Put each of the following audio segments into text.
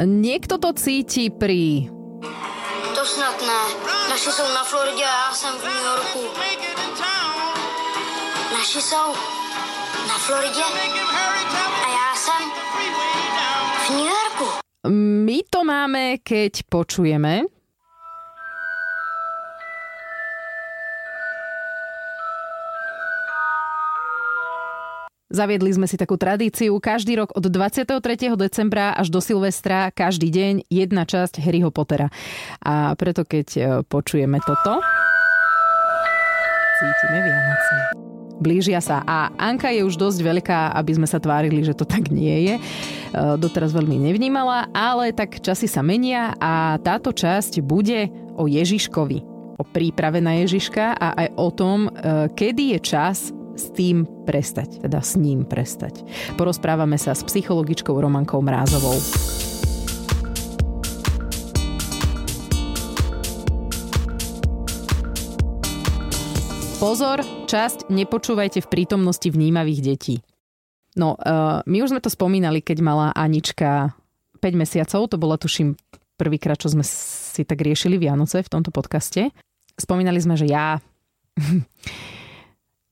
Niekto to cíti pri... To snad ne. Naši jsou na Floridě a já jsem v New Yorku. Naši jsou na Floridě a já jsem v New Yorku. My to máme, keď počujeme, Zaviedli sme si takú tradíciu. Každý rok od 23. decembra až do Silvestra, každý deň jedna časť Harryho Pottera. A preto keď e, počujeme toto, cítime Vianoce. Blížia sa a Anka je už dosť veľká, aby sme sa tvárili, že to tak nie je. E, doteraz veľmi nevnímala, ale tak časy sa menia a táto časť bude o Ježiškovi, o príprave na Ježiška a aj o tom, e, kedy je čas s tým prestať, teda s ním prestať. Porozprávame sa s psychologičkou Romankou Mrázovou. Pozor, časť nepočúvajte v prítomnosti vnímavých detí. No, uh, my už sme to spomínali, keď mala Anička 5 mesiacov, to bola tuším prvýkrát, čo sme si tak riešili Vianoce v tomto podcaste. Spomínali sme, že ja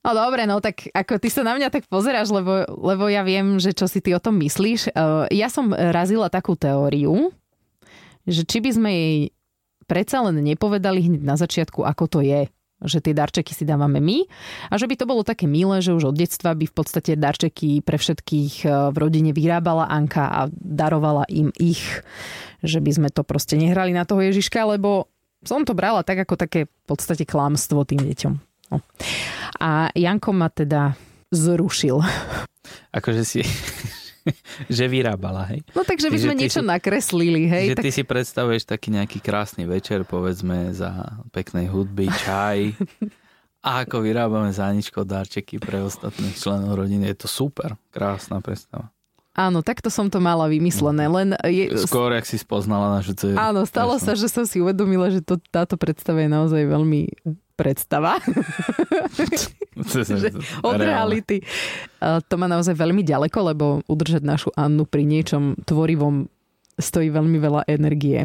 No dobre, no tak ako ty sa na mňa tak pozeráš, lebo, lebo ja viem, že čo si ty o tom myslíš. E, ja som razila takú teóriu, že či by sme jej predsa len nepovedali hneď na začiatku, ako to je že tie darčeky si dávame my a že by to bolo také milé, že už od detstva by v podstate darčeky pre všetkých e, v rodine vyrábala Anka a darovala im ich, že by sme to proste nehrali na toho Ježiška, lebo som to brala tak ako také v podstate klamstvo tým deťom. No. A Janko ma teda zrušil. Akože si... že vyrábala, hej? No takže by sme niečo si, nakreslili, hej? Že tak... ty si predstavuješ taký nejaký krásny večer, povedzme, za peknej hudby, čaj. a ako vyrábame záničko darčeky pre ostatných členov rodiny. Je to super, krásna predstava. Áno, takto som to mala vymyslené. No. Len je... Skôr, ak si spoznala našu dceru. Áno, stalo sa, že som si uvedomila, že to, táto predstava je naozaj veľmi predstava. od reality. To má naozaj veľmi ďaleko, lebo udržať našu Annu pri niečom tvorivom stojí veľmi veľa energie.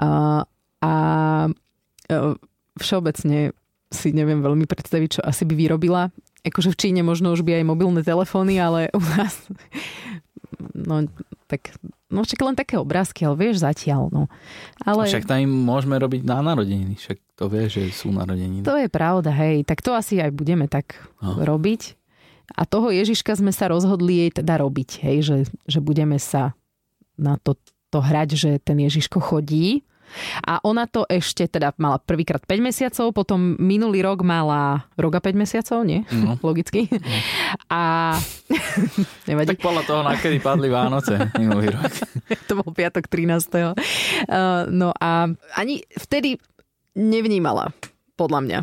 A, a e, všeobecne si neviem veľmi predstaviť, čo asi by vyrobila. Akože v Číne možno už by aj mobilné telefóny, ale u nás no tak No však len také obrázky, ale vieš zatiaľ. No. Ale... Však tam im môžeme robiť na narodeniny. Však to vie, že sú narodeniny. To je pravda, hej. Tak to asi aj budeme tak no. robiť. A toho Ježiška sme sa rozhodli jej teda robiť, hej, že, že budeme sa na to, to hrať, že ten Ježiško chodí a ona to ešte teda mala prvýkrát 5 mesiacov, potom minulý rok mala rok a 5 mesiacov, nie? No. Logicky. No. A... Nevadí. Tak podľa toho, na kedy padli Vánoce minulý rok. to bol piatok 13. Uh, no a ani vtedy nevnímala podľa mňa.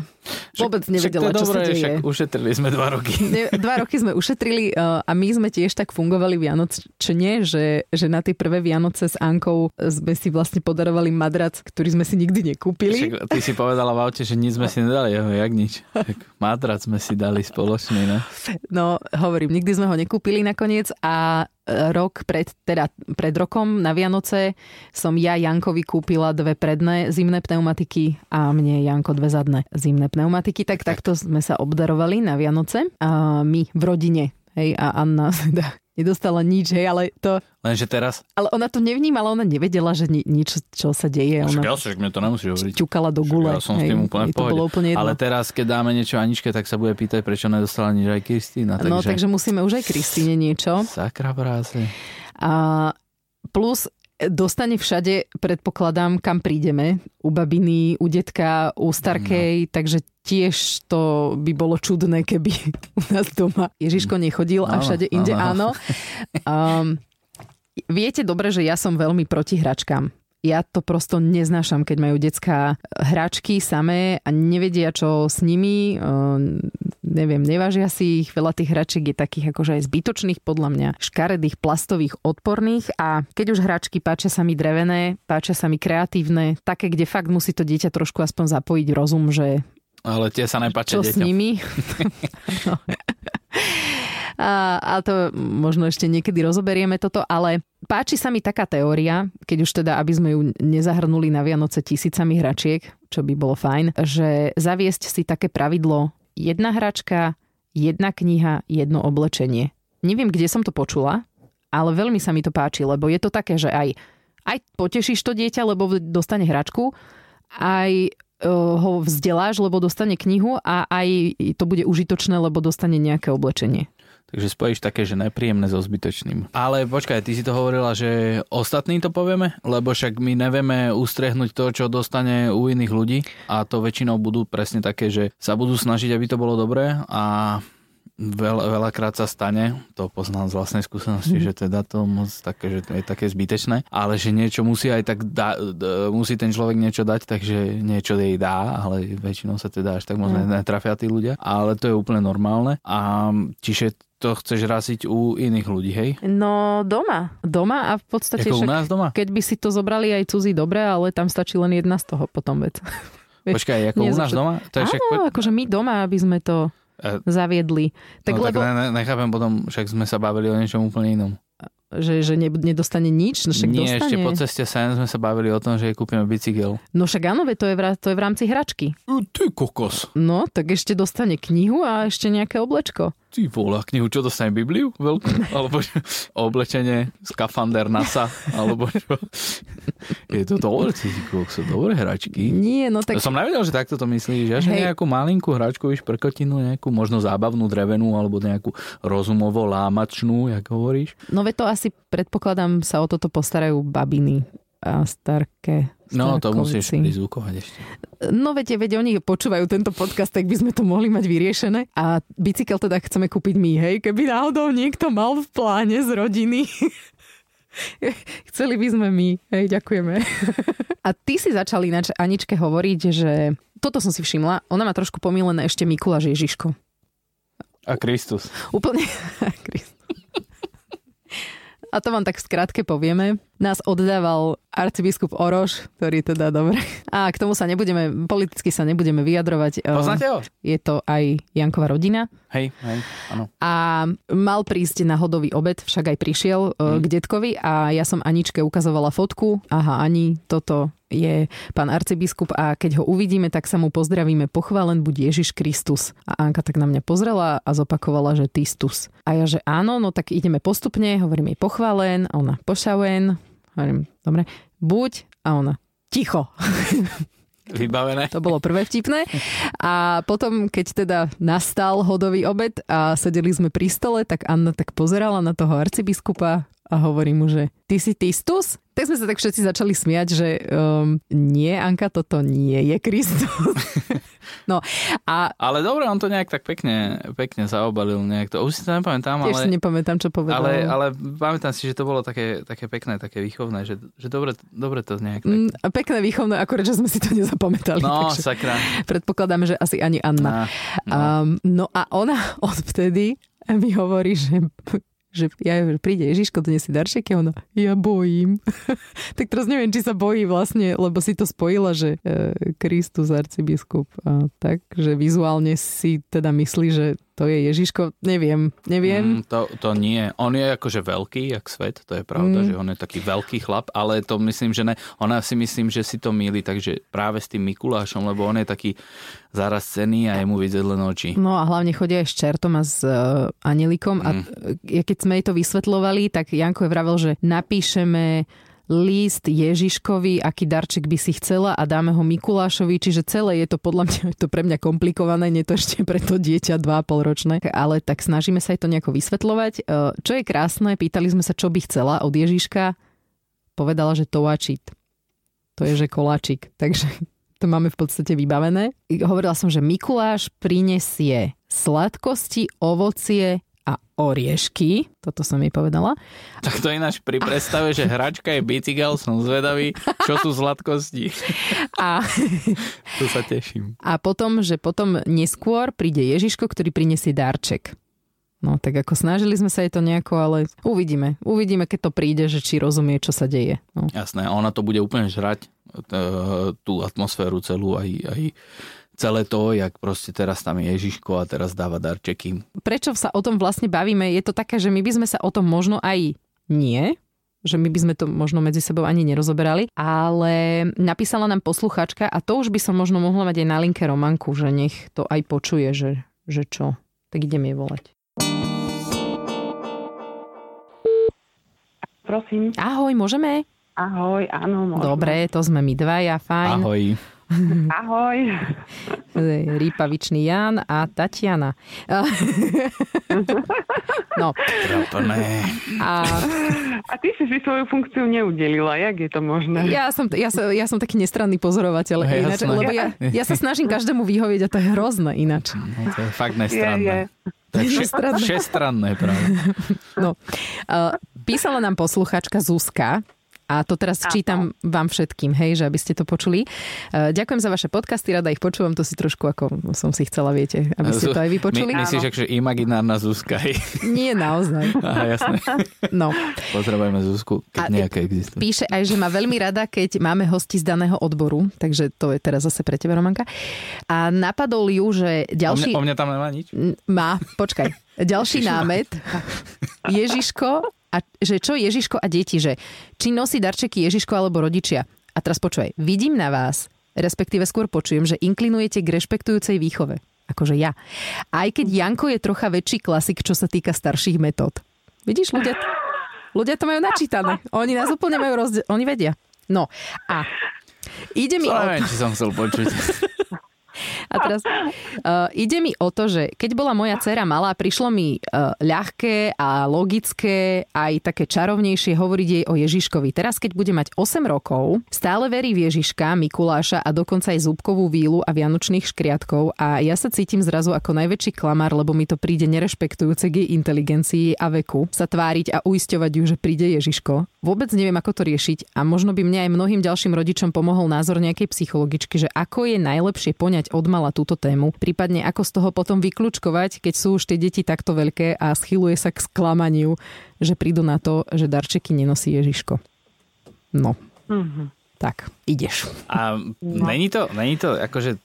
Vôbec nevedela, však čo dobré, sa deje. Však ušetrili sme dva roky. Ne, dva roky sme ušetrili uh, a my sme tiež tak fungovali vianočne, že, že na tie prvé Vianoce s Ankou sme si vlastne podarovali madrac, ktorý sme si nikdy nekúpili. Však ty si povedala v aute, že nič sme si nedali, jeho, jak nič. Tak madrac sme si dali spoločne, ne? No, hovorím, nikdy sme ho nekúpili nakoniec a rok pred, teda pred rokom na Vianoce som ja Jankovi kúpila dve predné zimné pneumatiky a mne Janko dve zadné zimné pneumatiky. Tak takto sme sa obdarovali na Vianoce a my v rodine. Hej, a Anna teda nedostala nič, hej, ale to... Lenže teraz... Ale ona to nevnímala, ona nevedela, že ni, nič, čo sa deje. Ona ja, však mne to nemusí hovoriť. Ťukala do gule. Ja som hej, s tým úplne v pohode. úplne jedno. Ale teraz, keď dáme niečo Aničke, tak sa bude pýtať, prečo nedostala nič aj Kristýna. Takže... No, takže musíme už aj Kristýne niečo. Sakra práce. A plus dostane všade, predpokladám, kam prídeme. U babiny, u detka, u starkej, no. takže tiež to by bolo čudné, keby u nás doma Ježiško nechodil a všade inde áno. Um, viete dobre, že ja som veľmi proti hračkám ja to prosto neznášam, keď majú detská hračky samé a nevedia, čo s nimi. Ehm, neviem, nevážia si ich. Veľa tých hračiek je takých akože aj zbytočných, podľa mňa, škaredých, plastových, odporných a keď už hračky páčia sa mi drevené, páčia sa mi kreatívne, také, kde fakt musí to dieťa trošku aspoň zapojiť rozum, že ale tie sa nepáčia Čo deťom. s nimi? no. A, a to možno ešte niekedy rozoberieme toto, ale páči sa mi taká teória, keď už teda, aby sme ju nezahrnuli na Vianoce tisícami hračiek, čo by bolo fajn, že zaviesť si také pravidlo jedna hračka, jedna kniha, jedno oblečenie. Neviem, kde som to počula, ale veľmi sa mi to páči, lebo je to také, že aj, aj potešíš to dieťa, lebo dostane hračku, aj ho vzdeláš, lebo dostane knihu a aj to bude užitočné, lebo dostane nejaké oblečenie. Takže spojíš také, že nepríjemné so zbytočným. Ale počkaj, ty si to hovorila, že ostatní to povieme? Lebo však my nevieme ustrehnúť to, čo dostane u iných ľudí a to väčšinou budú presne také, že sa budú snažiť, aby to bolo dobré a veľa, veľakrát sa stane, to poznám z vlastnej skúsenosti, mm. že teda to moc také, že to je také zbytečné, ale že niečo musí aj tak da, musí ten človek niečo dať, takže niečo jej dá, ale väčšinou sa teda až tak moc mm. netrafia tí ľudia, ale to je úplne normálne a čiže to chceš raziť u iných ľudí, hej? No doma. Doma a v podstate Ako však, u nás doma? keď by si to zobrali aj cudzí dobre, ale tam stačí len jedna z toho potom vec. Počkaj, ako u nás doma? To je Áno, však... akože my doma, aby sme to zaviedli. Tak, no, lebo... tak ne, nechápem potom, však sme sa bavili o niečom úplne inom. Že, že nedostane nič? No však Nie, dostane. ešte po ceste sem sme sa bavili o tom, že kúpime bicykel. No však áno, to je, v, to je v rámci hračky. Ty kokos. No, tak ešte dostane knihu a ešte nejaké oblečko. Ty vole, knihu, čo dostane Bibliu? Veľkú? Alebo oblečenie, skafander NASA? Alebo čo? Je to dobré, ty sú dobré hračky. Nie, no tak... Som nevedel, že takto to myslíš. Že nejakú malinkú hračku, víš, prkotinu, nejakú možno zábavnú drevenú, alebo nejakú rozumovo lámačnú, jak hovoríš. No ve to asi, predpokladám, sa o toto postarajú babiny a starké No, to musíš prizvukovať ešte. No viete, veď oni počúvajú tento podcast, tak by sme to mohli mať vyriešené. A bicykel teda chceme kúpiť my, hej, keby náhodou niekto mal v pláne z rodiny. Chceli by sme my, hej, ďakujeme. A ty si začal ináč Aničke hovoriť, že toto som si všimla, ona má trošku pomílené ešte Mikuláš Ježiško. A Kristus. Úplne. Kristus. A to vám tak v skratke povieme. Nás oddával arcibiskup Oroš, ktorý teda dobre. A k tomu sa nebudeme, politicky sa nebudeme vyjadrovať. Poznáte ho? Je to aj Janková rodina. Hej, hej, áno. A mal prísť na hodový obed, však aj prišiel mm. k detkovi a ja som Aničke ukazovala fotku. Aha, Ani, toto je pán arcibiskup a keď ho uvidíme, tak sa mu pozdravíme. Pochválen buď Ježiš Kristus. A Anka tak na mňa pozrela a zopakovala, že Tistus. A ja, že áno, no tak ideme postupne, hovorím jej pochválen a ona pošauen. Hovorím, dobre, buď a ona ticho. Vybavené. To bolo prvé vtipné. A potom, keď teda nastal hodový obed a sedeli sme pri stole, tak Anna tak pozerala na toho arcibiskupa a hovorí mu, že ty si Tistus? Tak sme sa tak všetci začali smiať, že um, nie, Anka, toto nie je Kristus. no, a... Ale dobre, on to nejak tak pekne, pekne zaobalil. Nejak to. Už si to nepamätám, ale... Tiež si nepamätám, čo povedal. Ale, ale pamätám si, že to bolo také, také pekné, také výchovné, že, že dobre, dobre to nejak... Tak... Mm, pekné výchovné, akorát, že sme si to nezapamätali. No, takže sakra. Predpokladáme, že asi ani Anna. No, no. Um, no a ona odvtedy mi hovorí, že že ja príde Ježiško, donesie darčeky a ona, ja bojím. tak teraz neviem, či sa bojí vlastne, lebo si to spojila, že e, Kristus arcibiskup a tak, že vizuálne si teda myslí, že to je Ježiško, neviem, neviem. Mm, to, to nie. On je akože veľký, jak svet, to je pravda, mm. že on je taký veľký chlap, ale to myslím, že ne. Ona si myslím, že si to míli, takže práve s tým Mikulášom, lebo on je taký cený a je mu vidieť len oči. No a hlavne chodia aj s čertom a s uh, anilikom mm. a keď sme jej to vysvetlovali, tak Janko je vravel, že napíšeme list Ježiškovi, aký darček by si chcela a dáme ho Mikulášovi, čiže celé je to podľa mňa je to pre mňa komplikované, nie to ešte pre to dieťa 2,5 ročné, ale tak snažíme sa aj to nejako vysvetľovať. E, čo je krásne, pýtali sme sa, čo by chcela od Ježiška, povedala, že toačit. To je, že koláčik, takže to máme v podstate vybavené. Hovorila som, že Mikuláš prinesie sladkosti, ovocie, a oriešky. Toto som jej povedala. Tak to ináč pri predstave, že hračka je bicykel, som zvedavý, čo sú sladkosti. A... to sa teším. A potom, že potom neskôr príde Ježiško, ktorý prinesie darček. No tak ako snažili sme sa jej to nejako, ale uvidíme. Uvidíme, keď to príde, že či rozumie, čo sa deje. No. Jasné, ona to bude úplne žrať tú atmosféru celú, aj, aj celé to, jak proste teraz tam je Ježiško a teraz dáva darčeky. Prečo sa o tom vlastne bavíme? Je to také, že my by sme sa o tom možno aj nie, že my by sme to možno medzi sebou ani nerozoberali, ale napísala nám posluchačka a to už by som možno mohla mať aj na linke Romanku, že nech to aj počuje, že, že čo. Tak idem jej volať. Prosím. Ahoj, môžeme? Ahoj, áno, môžem. Dobre, to sme my dvaja, fajn. Ahoj. Ahoj. Rípavičný Jan a Tatiana. No. Trápne. A A ty si si svoju funkciu neudelila, jak je to možné? ja som, ja, som, ja som taký nestranný pozorovateľ. No, Ináč, lebo ja, ja sa snažím každému vyhovieť a to je hrozné ináč. No, to je fakt Je, je. nestranné. Je vše, Nestranné. všestranné práve. No. Uh, písala nám posluchačka Zuzka, a to teraz Áno. čítam vám všetkým, hej, že aby ste to počuli. Uh, ďakujem za vaše podcasty, rada ich počúvam, to si trošku ako som si chcela, viete, aby ste to aj vy počuli. My, myslíš, že imaginárna Zuzka, hej? Nie, naozaj. Aha, jasné. No. Pozdravujeme Zuzku, keď A- nejaké existuje. Píše aj, že má veľmi rada, keď máme hosti z daného odboru, takže to je teraz zase pre teba, Romanka. A napadol ju, že O mňa, ďalší... o mňa tam nemá nič? Má, počkaj. Ďalší námet. Ježiško a že čo Ježiško a deti, že či nosí darčeky Ježiško alebo rodičia. A teraz počúvaj, vidím na vás, respektíve skôr počujem, že inklinujete k rešpektujúcej výchove. Akože ja. Aj keď Janko je trocha väčší klasik, čo sa týka starších metód. Vidíš, ľudia, ľudia to majú načítané. Oni nás úplne majú rozde- Oni vedia. No a ide mi To o... či som chcel počuť. A teraz uh, ide mi o to, že keď bola moja dcera malá, prišlo mi uh, ľahké a logické, aj také čarovnejšie hovoriť jej o Ježiškovi. Teraz, keď bude mať 8 rokov, stále verí v Ježiška, Mikuláša a dokonca aj zúbkovú vílu a vianočných škriatkov a ja sa cítim zrazu ako najväčší klamár, lebo mi to príde nerešpektujúce k jej inteligencii a veku sa tváriť a uisťovať ju, že príde Ježiško. Vôbec neviem, ako to riešiť a možno by mne aj mnohým ďalším rodičom pomohol názor nejakej psychologičky, že ako je najlepšie poňať odmala túto tému, prípadne ako z toho potom vyklúčkovať, keď sú už tie deti takto veľké a schyluje sa k sklamaniu, že prídu na to, že darčeky nenosí Ježiško. No, Mhm. tak, ideš. A není to, není to akože,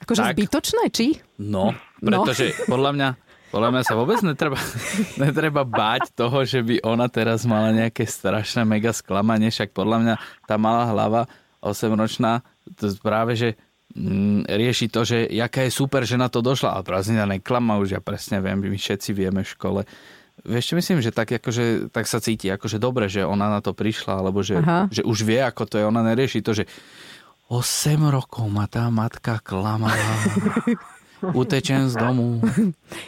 Akože Tak. zbytočné, či? no, No. pretože podľa mňa, podľa mňa sa vôbec netreba, netreba báť toho, že by ona teraz mala nejaké strašné mega sklamanie, však podľa mňa tá malá hlava 8-ročná, to práve, že rieši to, že jaká je super, že na to došla. Ale prázdnina neklama už, ja presne viem, my všetci vieme v škole. Vieš čo myslím, že tak, akože, tak sa cíti, akože dobre, že ona na to prišla, alebo že, Aha. že už vie, ako to je, ona nerieši to, že 8 rokov ma tá matka klamala. Utečem z domu.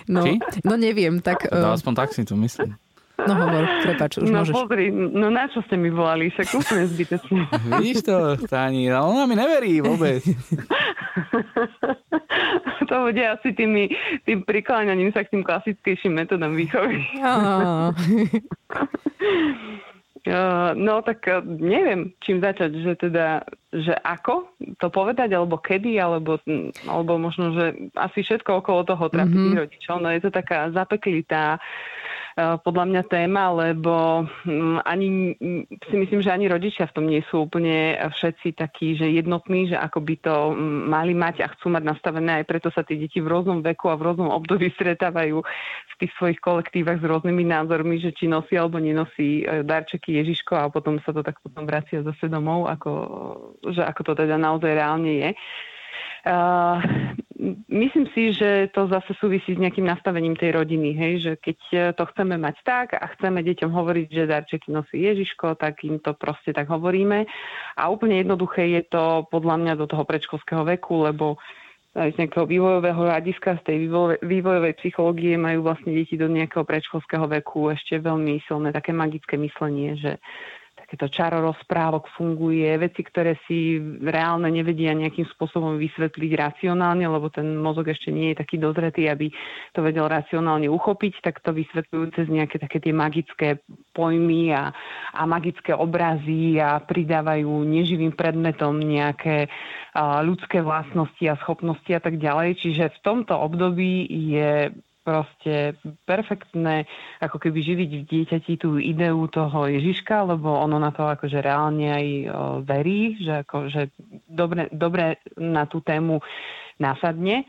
No, Či? no neviem, tak... No, aspoň tak si to myslím. No hovor, prepač, už No môžeš. pozri, no na čo ste mi volali, však úplne zbytečne. Vidíš to, ale ona mi neverí vôbec. to bude asi tými, tým prikláňaním sa k tým klasickejším metodám výchovy. No tak uh, neviem, čím začať, že teda, že ako to povedať, alebo kedy, alebo, alebo možno, že asi všetko okolo toho trápi Mhm. tých rodičov. No je to taká zapeklitá uh, podľa mňa téma, lebo mm, ani, mm, si myslím, že ani rodičia v tom nie sú úplne všetci takí, že jednotní, že ako by to mm, mali mať a chcú mať nastavené, aj preto sa tie deti v rôznom veku a v rôznom období stretávajú v tých svojich kolektívach s rôznymi názormi, že či nosí alebo nenosí e, darčeky Ježiško a potom sa to tak potom vracia zase domov, ako, že ako to teda naozaj reálne je. Uh, myslím si, že to zase súvisí s nejakým nastavením tej rodiny, hej, že keď e, to chceme mať tak a chceme deťom hovoriť, že darčeky nosí Ježiško, tak im to proste tak hovoríme. A úplne jednoduché je to podľa mňa do toho predškolského veku, lebo z nejakého vývojového hľadiska, z tej vývojovej psychológie majú vlastne deti do nejakého predškolského veku ešte veľmi silné také magické myslenie, že takéto čaro rozprávok funguje, veci, ktoré si reálne nevedia nejakým spôsobom vysvetliť racionálne, lebo ten mozog ešte nie je taký dozretý, aby to vedel racionálne uchopiť, tak to vysvetľujú cez nejaké také tie magické pojmy a, a magické obrazy a pridávajú neživým predmetom nejaké ľudské vlastnosti a schopnosti a tak ďalej. Čiže v tomto období je proste perfektné ako keby živiť v dieťati tú ideu toho Ježiška, lebo ono na to akože reálne aj verí, že, ako, že dobre, dobre na tú tému nasadne.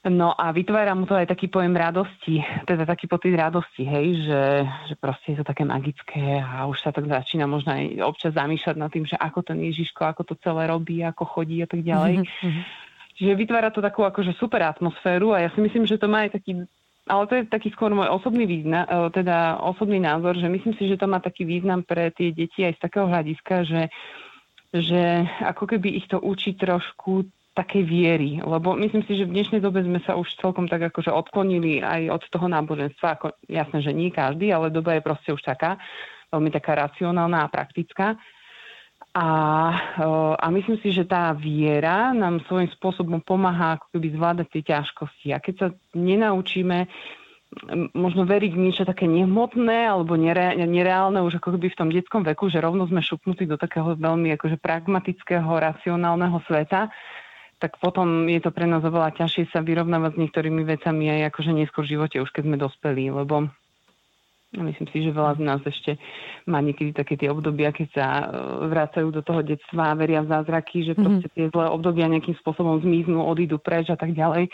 No a vytvára mu to aj taký pojem radosti, teda taký pocit radosti, hej, že, že proste je to také magické a už sa tak začína možno aj občas zamýšľať nad tým, že ako ten Ježiško, ako to celé robí, ako chodí a tak ďalej. Mm-hmm. Čiže vytvára to takú akože super atmosféru a ja si myslím, že to má aj taký ale to je taký skôr môj osobný význam, e, teda osobný názor, že myslím si, že to má taký význam pre tie deti aj z takého hľadiska, že, že ako keby ich to učí trošku takej viery, lebo myslím si, že v dnešnej dobe sme sa už celkom tak akože odklonili aj od toho náboženstva, ako jasné, že nie každý, ale doba je proste už taká, veľmi taká racionálna a praktická. A, a myslím si, že tá viera nám svojím spôsobom pomáha ako keby zvládať tie ťažkosti. A keď sa nenaučíme možno veriť v niečo také nehmotné alebo nere, nereálne už ako keby v tom detskom veku, že rovno sme šupnutí do takého veľmi akože pragmatického, racionálneho sveta, tak potom je to pre nás oveľa ťažšie sa vyrovnávať s niektorými vecami aj akože neskôr v živote, už keď sme dospelí, lebo myslím si, že veľa z nás ešte má niekedy také tie obdobia, keď sa e, vrácajú do toho detstva a veria v zázraky, že mhm. proste tie zlé obdobia nejakým spôsobom zmiznú, odídu preč a tak ďalej.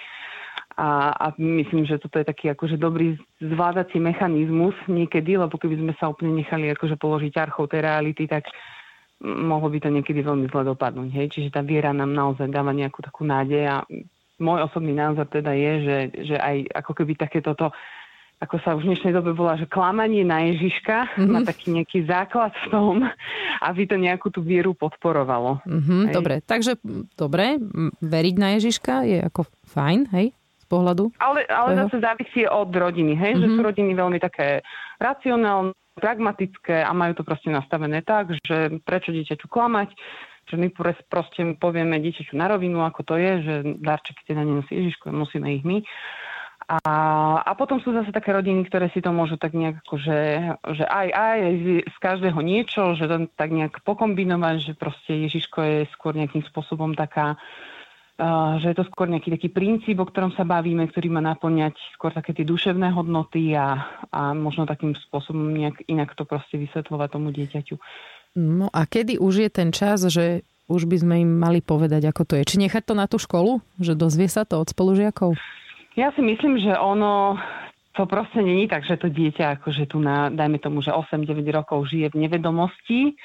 A, a myslím, že toto je taký akože dobrý zvládací mechanizmus niekedy, lebo keby sme sa úplne nechali akože položiť archov tej reality, tak mohlo by to niekedy veľmi zle dopadnúť. Hej? Čiže tá viera nám naozaj dáva nejakú takú nádej a môj osobný názor teda je, že, že aj ako keby takéto to ako sa už v dnešnej dobe volá, že klamanie na Ježiška mm-hmm. má taký nejaký základ v tom, aby to nejakú tú vieru podporovalo. Mm-hmm, dobre, takže dobre, veriť na Ježiška je ako fajn, hej, z pohľadu? Ale, ale zase závisí od rodiny, hej, mm-hmm. že sú mhm. rodiny veľmi také racionálne, pragmatické a majú to proste nastavené tak, že prečo dieťaťu klamať, že my proste povieme dieťaťu na rovinu, ako to je, že darčeky teda nenosí Ježiško, musíme ich my. A, a potom sú zase také rodiny, ktoré si to môžu tak nejak ako, že, že aj, aj z každého niečo, že to tak nejak pokombinovať, že proste Ježiško je skôr nejakým spôsobom taká, uh, že je to skôr nejaký taký princíp, o ktorom sa bavíme, ktorý má naplňať skôr také tie duševné hodnoty a, a možno takým spôsobom nejak inak to proste vysvetľovať tomu dieťaťu. No a kedy už je ten čas, že už by sme im mali povedať, ako to je? Či nechať to na tú školu? Že dozvie sa to od spolužiakov? Ja si myslím, že ono to proste není tak, že to dieťa akože tu na, dajme tomu, že 8-9 rokov žije v nevedomosti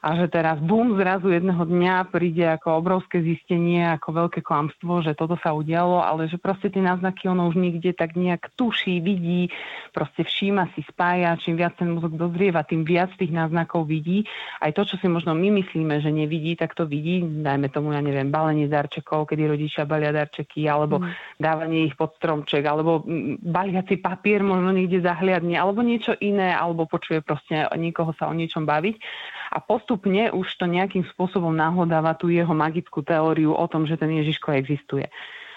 a že teraz bum, zrazu jedného dňa príde ako obrovské zistenie, ako veľké klamstvo, že toto sa udialo, ale že proste tie náznaky ono už niekde tak nejak tuší, vidí, proste všíma si, spája, čím viac ten mozog dozrieva, tým viac tých náznakov vidí. Aj to, čo si možno my myslíme, že nevidí, tak to vidí, dajme tomu, ja neviem, balenie darčekov, kedy rodičia balia darčeky, alebo mm. dávanie ich pod stromček, alebo baliaci papier možno niekde zahliadne, alebo niečo iné, alebo počuje proste niekoho sa o niečom baviť. A postupne už to nejakým spôsobom nahodáva tú jeho magickú teóriu o tom, že ten Ježiško existuje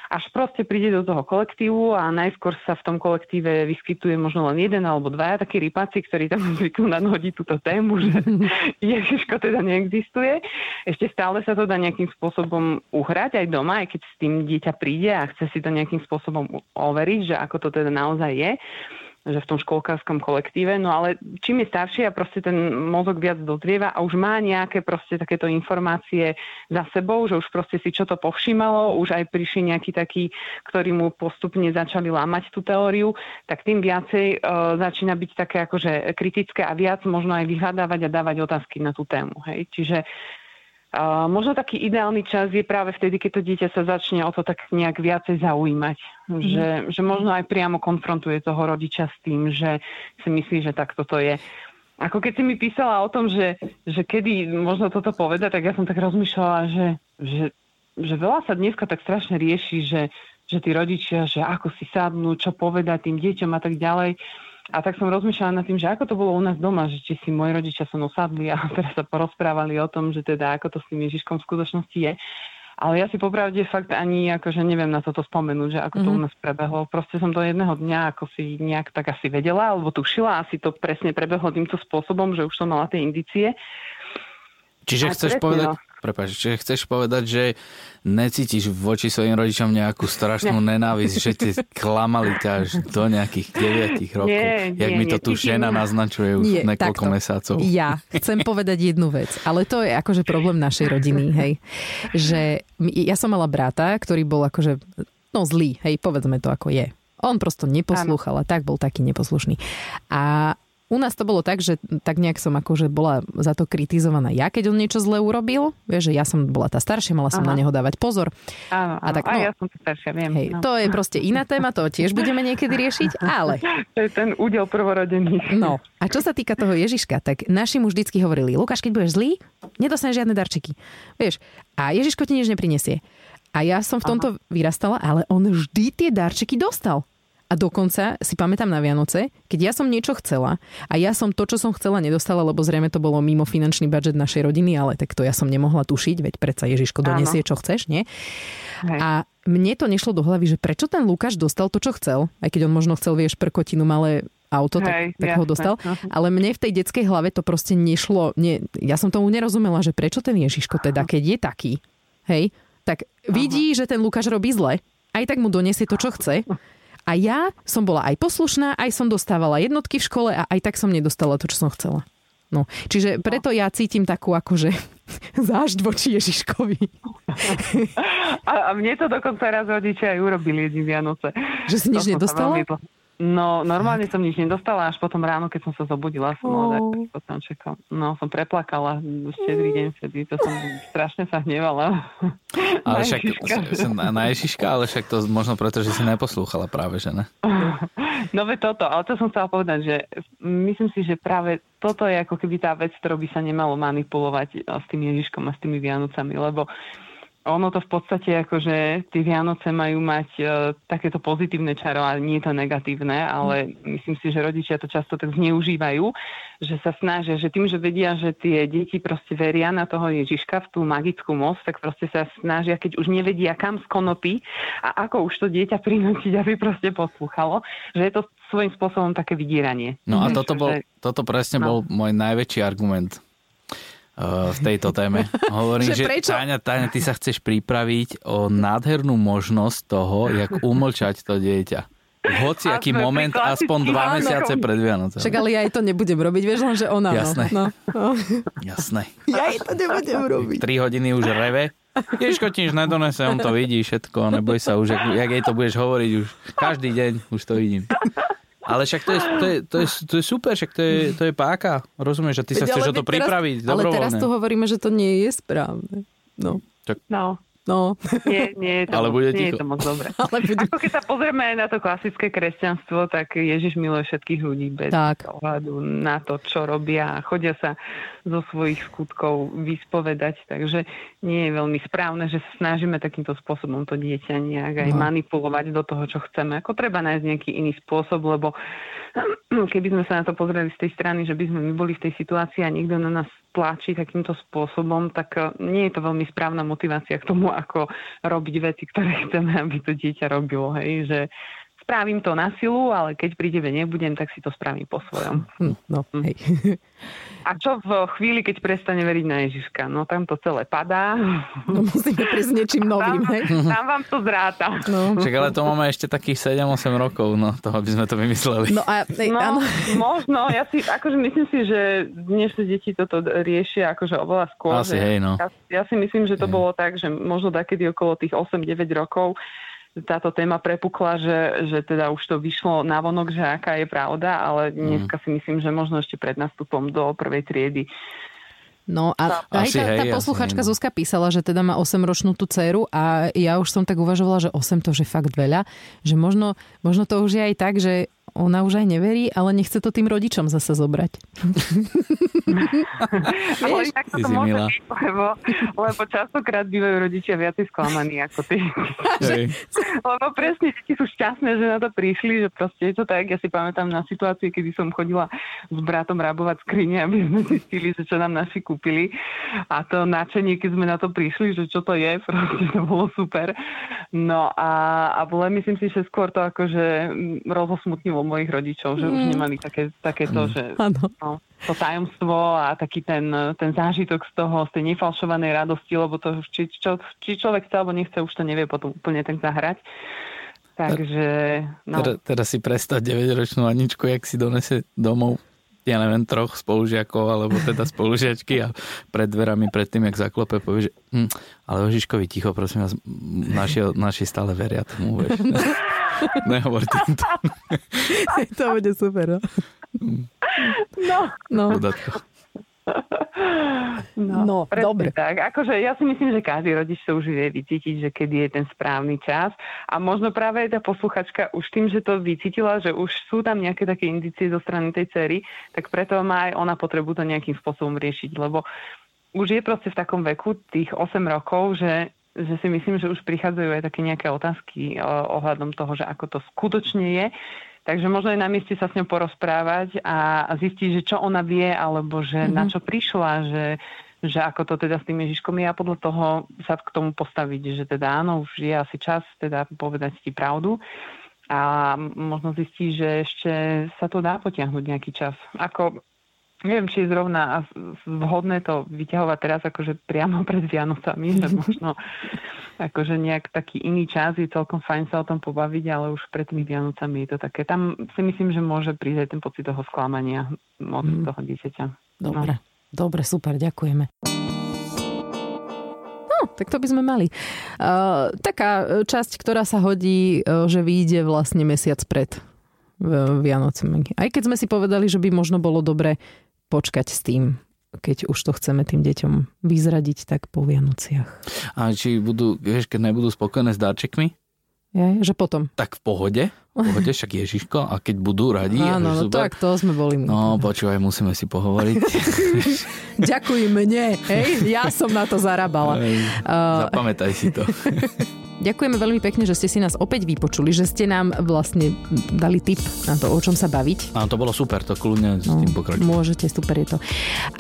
až proste príde do toho kolektívu a najskôr sa v tom kolektíve vyskytuje možno len jeden alebo dvaja takí rypáci, ktorí tam zvyknú nadhodiť túto tému, že Ježiško teda neexistuje. Ešte stále sa to dá nejakým spôsobom uhrať aj doma, aj keď s tým dieťa príde a chce si to nejakým spôsobom overiť, že ako to teda naozaj je že v tom školkárskom kolektíve, no ale čím je starší a proste ten mozog viac dozrieva a už má nejaké proste takéto informácie za sebou, že už proste si čo to povšímalo, už aj prišli nejaký taký, ktorí mu postupne začali lámať tú teóriu, tak tým viacej e, začína byť také akože kritické a viac možno aj vyhľadávať a dávať otázky na tú tému. Hej? Čiže Uh, možno taký ideálny čas je práve vtedy, keď to dieťa sa začne o to tak nejak viacej zaujímať. Mm. Že, že možno aj priamo konfrontuje toho rodiča s tým, že si myslí, že takto to je. Ako keď si mi písala o tom, že, že kedy možno toto povedať, tak ja som tak rozmýšľala, že, že, že veľa sa dneska tak strašne rieši, že, že tí rodičia, že ako si sadnú, čo povedať tým deťom a tak ďalej. A tak som rozmýšľala nad tým, že ako to bolo u nás doma, že či si moji rodičia so mnou sadli a teraz sa porozprávali o tom, že teda ako to s tým Ježiškom v skutočnosti je. Ale ja si popravde fakt ani akože neviem na toto spomenúť, že ako to mm-hmm. u nás prebehlo. Proste som to jedného dňa ako si nejak tak asi vedela, alebo tušila, asi to presne prebehlo týmto spôsobom, že už som mala tie indície. Čiže chceš, povedať, no. Prepač, čiže chceš povedať, že necítiš voči svojim rodičom nejakú strašnú nenávisť, že ti klamali ťa až do nejakých 9 rokov. Nie, Jak nie, mi to nie, tu žena naznačuje už Nie, niekoľko takto. mesiacov. Ja chcem povedať jednu vec, ale to je akože problém našej rodiny, hej. Že ja som mala brata, ktorý bol akože, no zlý, hej, povedzme to ako je. On prosto neposlúchal a tak bol taký neposlušný. A u nás to bolo tak, že tak nejak som akože bola za to kritizovaná ja, keď on niečo zle urobil. Vieš, že ja som bola tá staršia, mala som Aha. na neho dávať pozor. Áno, A áno. tak, a no. ja som to staršia, viem. Hej, no. to je proste iná téma, to tiež budeme niekedy riešiť, ale to je ten údel prvorodených. No, a čo sa týka toho Ježiška, tak naši mu vždycky hovorili, Lukáš, keď budeš zlý, nedostaneš žiadne darčeky. Vieš, a Ježiško ti nič neprinesie. A ja som v tomto vyrastala, ale on vždy tie darčeky dostal. A dokonca si pamätám na Vianoce, keď ja som niečo chcela a ja som to, čo som chcela, nedostala, lebo zrejme to bolo mimo finančný budget našej rodiny, ale tak to ja som nemohla tušiť, veď predsa Ježiško Áno. donesie, čo chceš, nie? Hej. A mne to nešlo do hlavy, že prečo ten Lukáš dostal to, čo chcel, aj keď on možno chcel, vieš, prkotinu malé auto, tak, Hej, tak ho jasné. dostal. Ale mne v tej detskej hlave to proste nešlo. Nie, ja som tomu nerozumela, že prečo ten Ježiško teda, keď je taký, hej, tak vidí, že ten Lukáš robí zle, aj tak mu donesie to, čo chce. A ja som bola aj poslušná, aj som dostávala jednotky v škole a aj tak som nedostala to, čo som chcela. No, čiže preto ja cítim takú akože zážď voči Ježiškovi. A, a mne to dokonca raz rodičia aj urobili jedný Vianoce. Že si nič nedostala? No, normálne som nič nedostala, až potom ráno, keď som sa zobudila, som mala Oh. oh. potančekov. No, som preplakala štedrý deň vtedy, to som strašne sa hnevala. Ale Na však na, Ježiška, ale však to možno preto, že si neposlúchala práve, že ne? No ve toto, ale to som chcela povedať, že myslím si, že práve toto je ako keby tá vec, ktorou by sa nemalo manipulovať s tým Ježiškom a s tými Vianocami, lebo ono to v podstate akože tie Vianoce majú mať e, takéto pozitívne čaro a nie to negatívne, ale myslím si, že rodičia to často tak zneužívajú, že sa snažia, že tým, že vedia, že tie deti proste veria na toho Ježiška v tú magickú moc, tak proste sa snažia, keď už nevedia kam z konopy a ako už to dieťa prinútiť, aby proste poslúchalo, že je to svojím spôsobom také vydieranie. No a toto, bol, toto presne No. bol môj najväčší argument v tejto téme. Hovorím, Že že, prečo? Táňa, Táňa, ty sa chceš pripraviť o nádhernú možnosť toho, jak umlčať to dieťa. Hoci aký moment, aspoň dva mesiace pred Vianocami. Však ale ja aj to nebudem robiť, vieš len, že ona. Jasné. No, no. Jasné. Ja aj to nebudem robiť. 3 hodiny už reve. Ježko ti on to vidí všetko, neboj sa už, jak, jak jej to budeš hovoriť už každý deň, už to vidím. Ale však to je, to je, to je, to je super, však to je, to je páka. Rozumieš, že ty sa Veď, chceš o to teraz- pripraviť Ale teraz tu hovoríme, že to nie je správne. No, No, no. nie, nie je to, Ale moc, bude nie je ticho. to moc dobre. Ale budem... Ako keď sa pozrieme aj na to klasické kresťanstvo, tak Ježiš miluje všetkých ľudí bez Tak. ohľadu na to, čo robia a chodia sa zo svojich skutkov vyspovedať. Takže nie je veľmi správne, že sa snažíme takýmto spôsobom to dieťa nejak aj No. manipulovať do toho, čo chceme. Ako treba nájsť nejaký iný spôsob, lebo keby sme sa na to pozreli z tej strany, že by sme my boli v tej situácii a niekto na nás tlačí takýmto spôsobom, tak eh, nie je to veľmi správna motivácia k tomu, ako robiť veci, ktoré chceme, aby to dieťa robilo. Hej? Že spravím to na silu, ale keď pri tebe nebudem, tak si to spravím po svojom. Hm, No, hej. A čo v chvíli, keď prestane veriť na Ježiška? No tam to celé padá. No musíme prísť niečím novým, Tam, hej. tam vám to zráta. No. Však ale to máme ešte takých 7-8 rokov, no toho by sme to vymysleli. No a hej, No, áno. možno. Ja si, akože myslím si, že dnešné deti toto riešia akože oveľa skôr. Asi, hej, no. Ja, ja si myslím, že to Hej. bolo tak, že možno takedy okolo tých 8-9 rokov táto téma prepukla, že, že teda už to vyšlo na vonok, že aká je pravda, ale Mhm. dneska si myslím, že možno ešte pred nástupom do prvej triedy. No a aj Asi tá, tá hej, asi posluchačka hej, no. Zuzka písala, že teda má 8-ročnú tú dceru a ja už som tak uvažovala, že 8 to už je fakt veľa, že možno, možno to už je aj tak, že ona už aj neverí, ale nechce to tým rodičom zase zobrať. Ale Vieš? Ty to môže milá. byť, lebo, lebo častokrát bývajú rodičia viacej sklamaní ako ty. Lebo presne deti sú šťastné, že na to prišli, že proste je to tak. Ja si pamätám na situácii, kedy som chodila s bratom rabovať skrine, aby sme zistili, že čo nám naši kúpili. A to nadšenie, keď sme na to prišli, že čo to je, proste to bolo super. No a, a bolo, myslím si, že skôr to akože rozosmutnilo zmenilo mojich rodičov, že mm. už nemali také, také to, mm. že no, to tajomstvo a taký ten, ten zážitok z toho, z tej nefalšovanej radosti, lebo to či, čo, či človek chce alebo nechce, už to nevie potom úplne tak zahrať. Takže, no. Teraz, teraz si predstav 9-ročnú Aničku, jak si donese domov ja neviem, troch spolužiakov, alebo teda spolužiačky a pred dverami, pred tým, jak zaklope, povie, že hm, ale Ožiškovi ticho, prosím vás, naši, naši stále veria tomu, vieš. Nehovor týmto. to bude super, no. No. no. No, no dobre. Tak. Akože ja si myslím, že každý rodič to už vie vycítiť, že kedy je ten správny čas. A možno práve tá posluchačka už tým, že to vycítila, že už sú tam nejaké také indície zo strany tej cery, tak preto má aj ona potrebu to nejakým spôsobom riešiť, lebo už je proste v takom veku, tých 8 rokov, že že si myslím, že už prichádzajú aj také nejaké otázky ohľadom toho, že ako to skutočne je Takže možno je na mieste sa s ňou porozprávať a, a zistiť, že čo ona vie, alebo že mm-hmm. na čo prišla, že, že ako to teda s tým Ježiškom je a podľa toho sa k tomu postaviť, že teda áno, už je asi čas teda povedať ti pravdu a možno zistí, že ešte sa to dá potiahnuť nejaký čas. Ako neviem, či je zrovna vhodné to vyťahovať teraz akože priamo pred Vianocami, že možno akože nejak taký iný čas je celkom fajn sa o tom pobaviť, ale už pred tými Vianocami je to také. Tam si myslím, že môže prísť aj ten pocit toho sklamania od mm. toho dieťaťa. Dobre, no. dobre, super, ďakujeme. No, tak to by sme mali. Uh, taká časť, ktorá sa hodí, uh, že vyjde vlastne mesiac pred Vianocami. Aj keď sme si povedali, že by možno bolo dobre počkať s tým, keď už to chceme tým deťom vyzradiť, tak po Vianociach. A či budú, vieš, keď nebudú spokojné s darčekmi? Je, že potom. Tak v pohode, v pohode, však Ježiško, a keď budú radi. Áno, no super, tak to sme boli my. No, počúvaj, musíme si pohovoriť. Ďakujem mne, hej, ja som na to zarábala. Uh, Zapamätaj si to. Ďakujeme veľmi pekne, že ste si nás opäť vypočuli, že ste nám vlastne dali tip na to, o čom sa baviť. Áno, to bolo super, to kľudne s no, tým pokračujem. Môžete, super je to.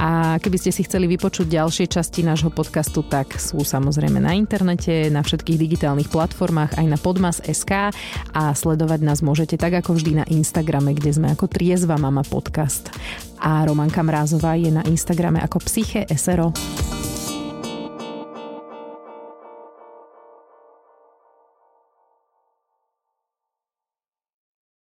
A keby ste si chceli vypočuť ďalšie časti nášho podcastu, tak sú samozrejme na internete, na všetkých digitálnych platformách, aj na podmas.sk a sledovať nás môžete tak ako vždy na Instagrame, kde sme ako Triezva mama podcast. A Romanka Mrázová je na Instagrame ako Psyche SRO.